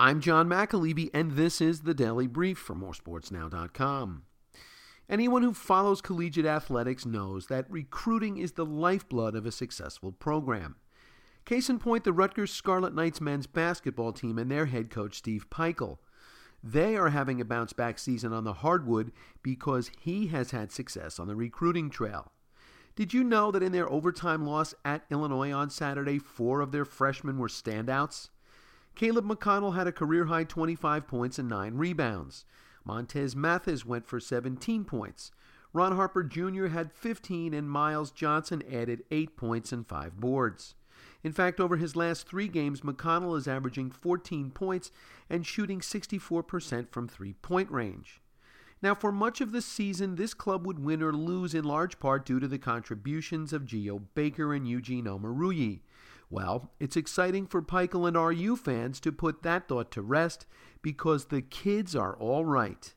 I'm John McAlevey, and this is the Daily Brief from moresportsnow.com. Anyone who follows collegiate athletics knows that recruiting is the lifeblood of a successful program. Case in point, the Rutgers Scarlet Knights men's basketball team and their head coach, Steve Pikiell. They are having a bounce back season on the hardwood because he has had success on the recruiting trail. Did you know that in their overtime loss at Illinois on Saturday, four of their freshmen were standouts? Caleb McConnell had a career high 25 points and 9 rebounds. Montez Mathis went for 17 points. Ron Harper Jr. had 15, and Myles Johnson added 8 points and 5 boards. In fact, over his last three games, McConnell is averaging 14 points and shooting 64% from three point range. Now, for much of the season, this club would win or lose in large part due to the contributions of Geo Baker and Eugene Omoruyi. Well, it's exciting for Pikiell and RU fans to put that thought to rest because the kids are all right.